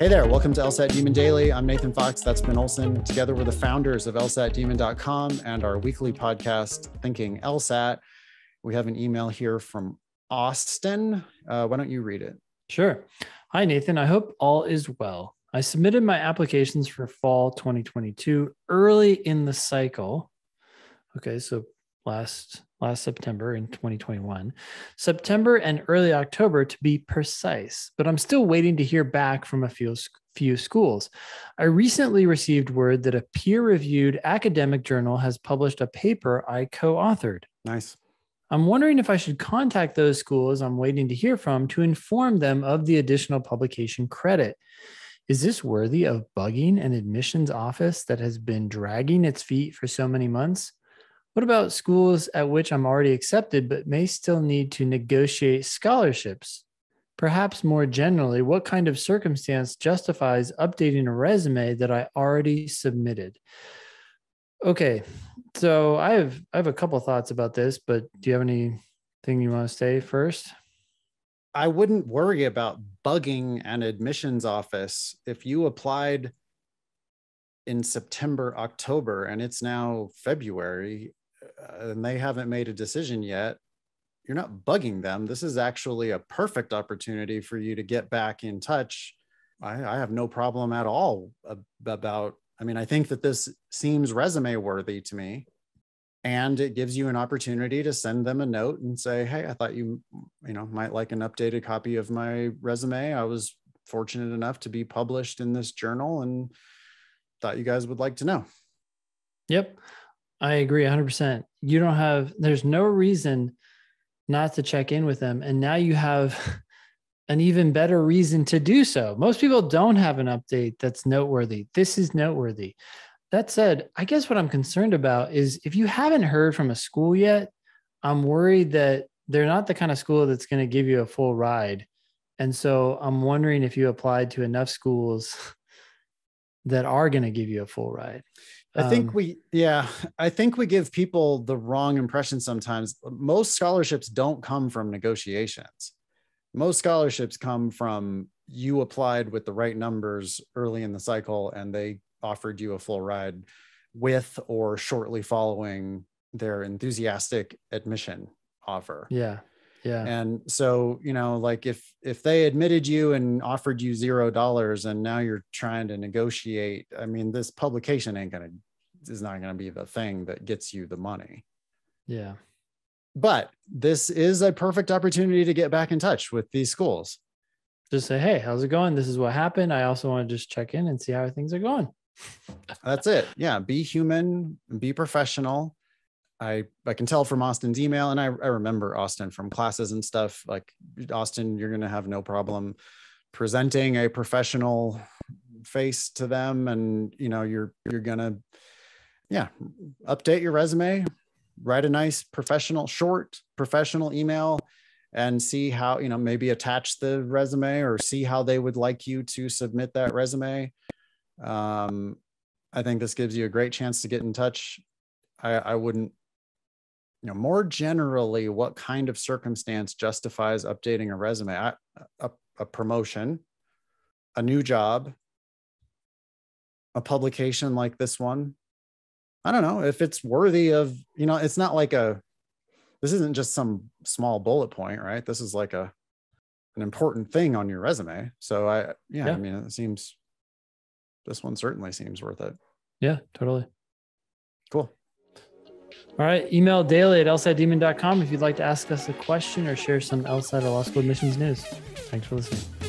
Hey there, welcome to LSAT Demon Daily. I'm Nathan Fox. That's Ben Olson. Together, we're the founders of LSATdemon.com and our weekly podcast, Thinking LSAT. We have an email here from Austin. Uh, why don't you read it? Sure. Hi, Nathan. I hope all is well. I submitted my applications for fall 2022 early in the cycle. Okay, so last last September in 2021, September and early October to be precise, but I'm still waiting to hear back from a few, few schools. I recently received word that a peer reviewed academic journal has published a paper I co authored. Nice. I'm wondering if I should contact those schools I'm waiting to hear from to inform them of the additional publication credit. Is this worthy of bugging an admissions office that has been dragging its feet for so many months? What about schools at which I'm already accepted but may still need to negotiate scholarships? Perhaps more generally, what kind of circumstance justifies updating a resume that I already submitted? Okay, so I have I have a couple thoughts about this, but do you have anything you want to say first? I wouldn't worry about bugging an admissions office if you applied in September, October, and it's now February. And they haven't made a decision yet, you're not bugging them. This is actually a perfect opportunity for you to get back in touch. I, I have no problem at all about. I mean, I think that this seems resume worthy to me and it gives you an opportunity to send them a note and say hey i thought you you know might like an updated copy of my resume i was fortunate enough to be published in this journal and thought you guys would like to know yep I agree 100%. You don't have, there's no reason not to check in with them. And now you have an even better reason to do so. Most people don't have an update that's noteworthy. This is noteworthy. That said, I guess what I'm concerned about is if you haven't heard from a school yet, I'm worried that they're not the kind of school that's going to give you a full ride. And so I'm wondering if you applied to enough schools that are going to give you a full ride. I think um, we, yeah, I think we give people the wrong impression sometimes. Most scholarships don't come from negotiations. Most scholarships come from you applied with the right numbers early in the cycle and they offered you a full ride with or shortly following their enthusiastic admission offer. Yeah. Yeah. And so, you know, like if if they admitted you and offered you zero dollars and now you're trying to negotiate, I mean, this publication ain't gonna is not gonna be the thing that gets you the money. Yeah. But this is a perfect opportunity to get back in touch with these schools. Just say, hey, how's it going? This is what happened. I also want to just check in and see how things are going. That's it. Yeah. Be human, be professional I I can tell from Austin's email, and I, I remember Austin from classes and stuff. Like Austin, you're gonna have no problem presenting a professional face to them, and you know you're you're gonna yeah update your resume, write a nice professional short professional email, and see how you know maybe attach the resume or see how they would like you to submit that resume. Um, I think this gives you a great chance to get in touch. I, I wouldn't you know more generally what kind of circumstance justifies updating a resume? I, a, a promotion a new job a publication like this one? I don't know if it's worthy of you know it's not like a this isn't just some small bullet point right? This is like a an important thing on your resume. So i yeah, yeah. i mean it seems this one certainly seems worth it. Yeah totally. Cool all right. Email daily at lsatdemon.com if you'd like to ask us a question or share some LSAT or law school admissions news. Thanks for listening.